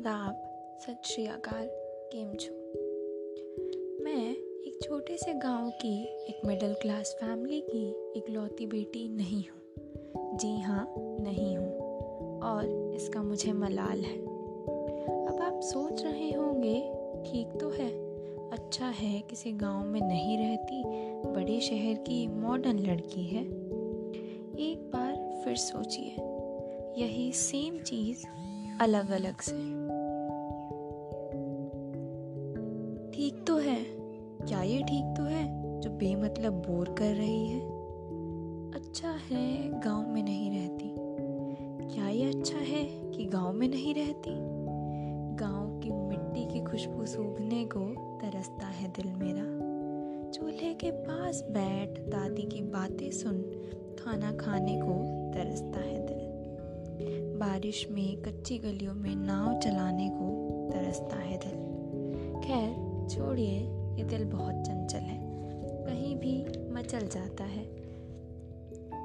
आदाब सत श्री अकाल केम छो। मैं एक छोटे से गाँव की एक मिडिल क्लास फैमिली की इकलौती बेटी नहीं हूँ। जी हाँ नहीं हूँ। और इसका मुझे मलाल है। अब आप सोच रहे होंगे, ठीक तो है। अच्छा है किसी गाँव में नहीं रहती, बड़े शहर की मॉडर्न लड़की है। एक बार फिर सोचिए, यही सेम चीज़ अलग अलग से। क्या ये ठीक तो है? जो बेमतलब बोर कर रही है? अच्छा है गाँव में नहीं रहती। क्या ये अच्छा है कि गाँव में नहीं रहती? गाँव की मिट्टी की खुशबू सूंघने को तरसता है दिल मेरा। चूल्हे के पास बैठ दादी की बातें सुन खाना खाने को तरसता है दिल। बारिश में कच्ची गलियों में नाव चलाने को तरसता है दिल। खैर, छोड़िए। ये दिल बहुत चंचल है। कहीं भी मचल जाता है।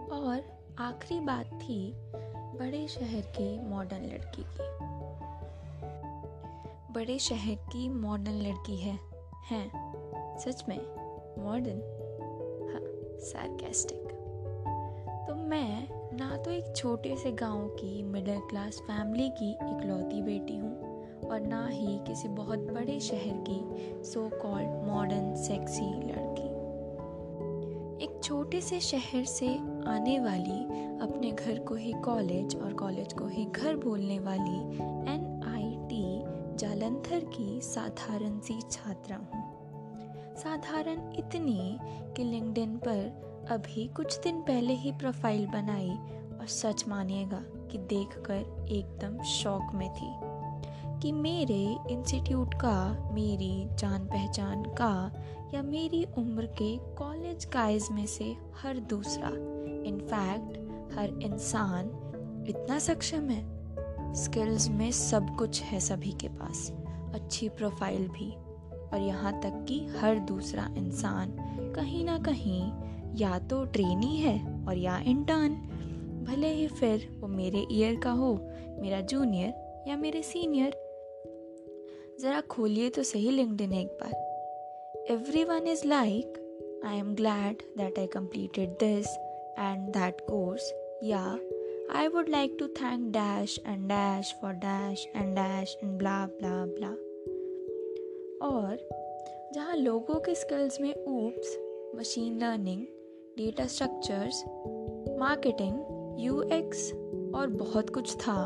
और आखिरी बात थी बड़े शहर की मॉडर्न लड़की की। बड़े शहर की मॉडर्न लड़की है। हैं, सच में? मॉडर्न हाँ सार्केस्टिक तो मैं ना तो एक छोटे से गाँव की मिडिल क्लास फैमिली की इकलौती बेटी हूँ। और ना ही किसी बहुत बड़े शहर की सो कॉल्ड मॉडर्न सेक्सी लड़की। एक छोटे से शहर से आने वाली, अपने घर को ही कॉलेज और कॉलेज को ही घर बोलने वाली एन आई टी जालंधर की साधारण सी छात्रा हूँ। साधारण इतनी कि लिंक्डइन पर अभी कुछ दिन पहले ही प्रोफ़ाइल बनाई और सच मानिएगा कि देखकर एकदम शौक में थी। कि मेरे इंस्टीट्यूट का, मेरी जान पहचान का या मेरी उम्र के कॉलेज गाइज़ में से हर दूसरा। इनफैक्ट हर इंसान इतना सक्षम है। स्किल्स में सब कुछ है सभी के पास। अच्छी प्रोफ़ाइल भी। और यहाँ तक कि हर दूसरा इंसान कहीं ना कहीं या तो ट्रेनी है और या इंटर्न भले ही फिर वो मेरे ईयर का हो, मेरा जूनियर या मेरे सीनियर ज़रा खोलिए तो सही लिंक्डइन एक बार। Everyone is like I am glad that I completed this and that course या I would like to thank dash and dash for dash and dash and blah blah blah और जहाँ लोगों के स्किल्स में oops machine learning data structures marketing UX और बहुत कुछ था,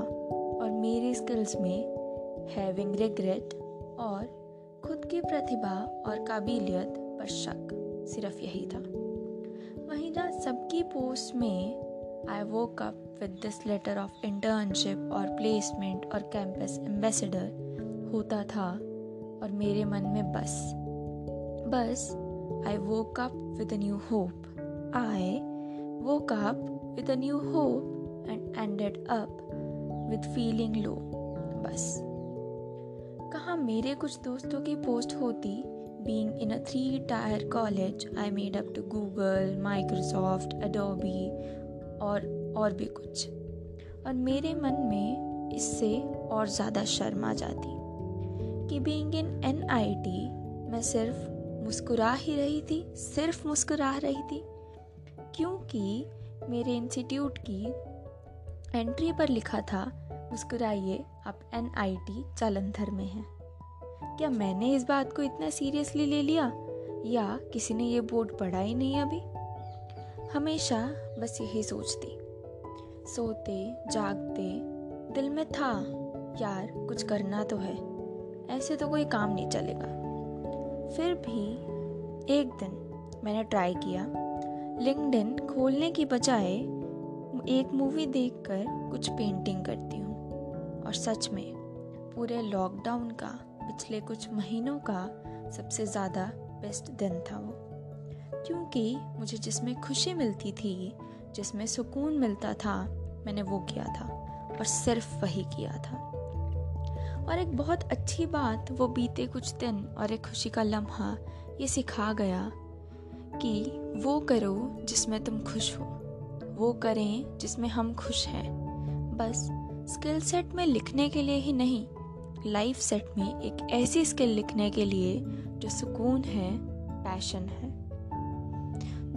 और मेरी स्किल्स में हैविंग रिग्रेट और खुद की प्रतिभा और काबिलियत पर शक, सिर्फ़ यही था वहीं जहाँ सबकी पोस्ट में I woke up with this letter of internship और प्लेसमेंट और कैंपस एम्बेसडर होता था और मेरे मन में बस बस I woke up with new hope I woke up with a new and ended up with feeling low. बस कहा मेरे कुछ दोस्तों की पोस्ट होती being in a three tier college I made up to Google Microsoft Adobe और और भी कुछ। और मेरे मन में इससे और ज़्यादा शर्म आ जाती कि being in N I T मैं सिर्फ़ मुस्कुरा ही रही थी, सिर्फ़ मुस्कुरा रही थी, क्योंकि मेरे इंस्टीट्यूट की एंट्री पर लिखा था, मुस्कुराइए, आप एन आई टी जालंधर में हैं। क्या मैंने इस बात को इतना सीरियसली ले लिया? या किसी ने ये बोर्ड पढ़ा ही नहीं अभी? हमेशा बस यही सोचती। सोते, जागते, दिल में था, यार, कुछ करना तो है। ऐसे तो कोई काम नहीं चलेगा। फिर भी एक दिन मैंने ट्राई किया। लिंक्डइन खोलने की बजाय एक मूवी देखकर कुछ पेंटिंग करती हूँ। और सच में, पूरे लॉकडाउन का पिछले कुछ महीनों का सबसे ज़्यादा बेस्ट दिन था वो। क्योंकि मुझे जिसमें खुशी मिलती थी, जिसमें सुकून मिलता था, मैंने वो किया था और सिर्फ़ वही किया था। और एक बहुत अच्छी बात, वो बीते कुछ दिन और एक खुशी का लम्हा ये सिखा गया कि वो करो जिसमें तुम खुश हो, वो करें जिसमें हम खुश हैं। बस स्किल सेट में लिखने के लिए ही नहीं लाइफ सेट में एक ऐसी स्किल लिखने के लिए जो सुकून है, पैशन है।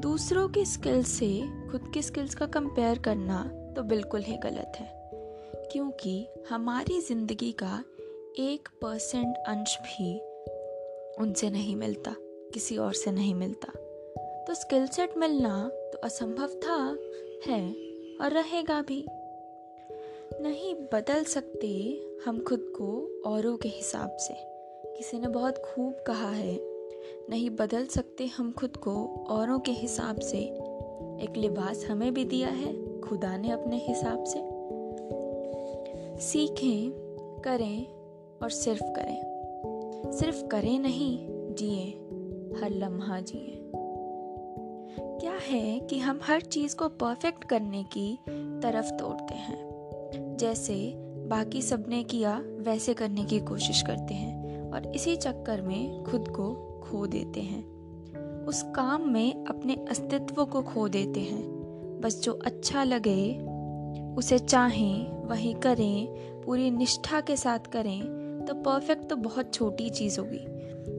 दूसरों की स्किल से खुद की स्किल्स का कंपेयर करना तो बिल्कुल ही गलत है, क्योंकि हमारी ज़िंदगी का एक परसेंट अंश भी उनसे नहीं मिलता, किसी और से नहीं मिलता। तो स्किल सेट मिलना तो असंभव था, है और रहेगा भी। नहीं बदल सकते हम खुद को औरों के हिसाब से। किसी ने बहुत खूब कहा है, नहीं बदल सकते हम खुद को औरों के हिसाब से। एक लिबास हमें भी दिया है, खुदा ने अपने हिसाब से। सीखें, करें और सिर्फ़ करें। सिर्फ़ करें नहीं, जिए, हर लम्हा जिए। क्या है कि हम हर चीज़ को परफेक्ट करने की तरफ़ तोड़ते हैं? जैसे बाकी सबने किया, वैसे करने की कोशिश करते हैं और इसी चक्कर में खुद को खो देते हैं। उस काम में अपने अस्तित्व को खो देते हैं। बस जो अच्छा लगे, उसे चाहें, वही करें, पूरी निष्ठा के साथ करें तो परफेक्ट तो बहुत छोटी चीज़ होगी।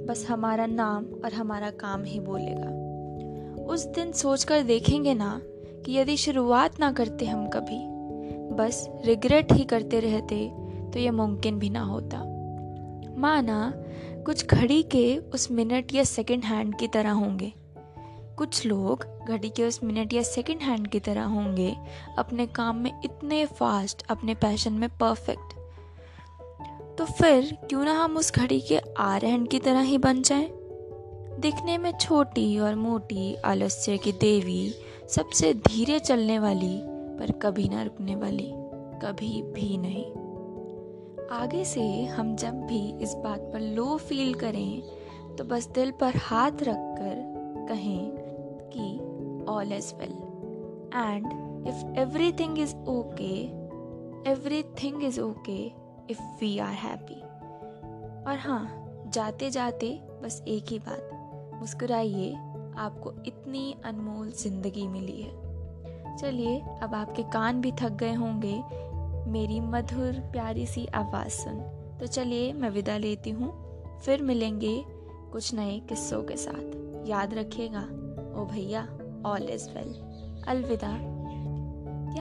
बस हमारा नाम और हमारा काम ही बोलेगा। उस दिन सोचकर देखेंगे ना कि यदि शुरुआत ना करते हम कभी बस रिग्रेट ही करते रहते तो ये मुमकिन भी ना होता। माना, कुछ घड़ी के उस मिनट या सेकंड हैंड की तरह होंगे। कुछ लोग घड़ी के उस मिनट या सेकंड हैंड की तरह होंगे, अपने काम में इतने फास्ट अपने पैशन में परफेक्ट तो फिर क्यों ना हम उस घड़ी के आर हैंड की तरह ही बन जाएँ? दिखने में छोटी और मोटी, आलस्य की देवी, सबसे धीरे चलने वाली पर कभी ना रुकने वाली, कभी भी नहीं। आगे से हम जब भी इस बात पर लो फील करें तो बस दिल पर हाथ रखकर कहें कि all is well and if everything is okay everything is okay if we are happy और हाँ जाते जाते बस एक ही बात, मुस्कुराइए, आपको इतनी अनमोल ज़िंदगी मिली है। चलिए, अब आपके कान भी थक गए होंगे। मेरी मधुर, प्यारी सी आवाज़ सुन। तो चलिए, मैं विदा लेती हूँ। फिर मिलेंगे कुछ नए किस्सों के साथ। याद रखिएगा। ओ भैया ऑल इज़ वेल अलविदा।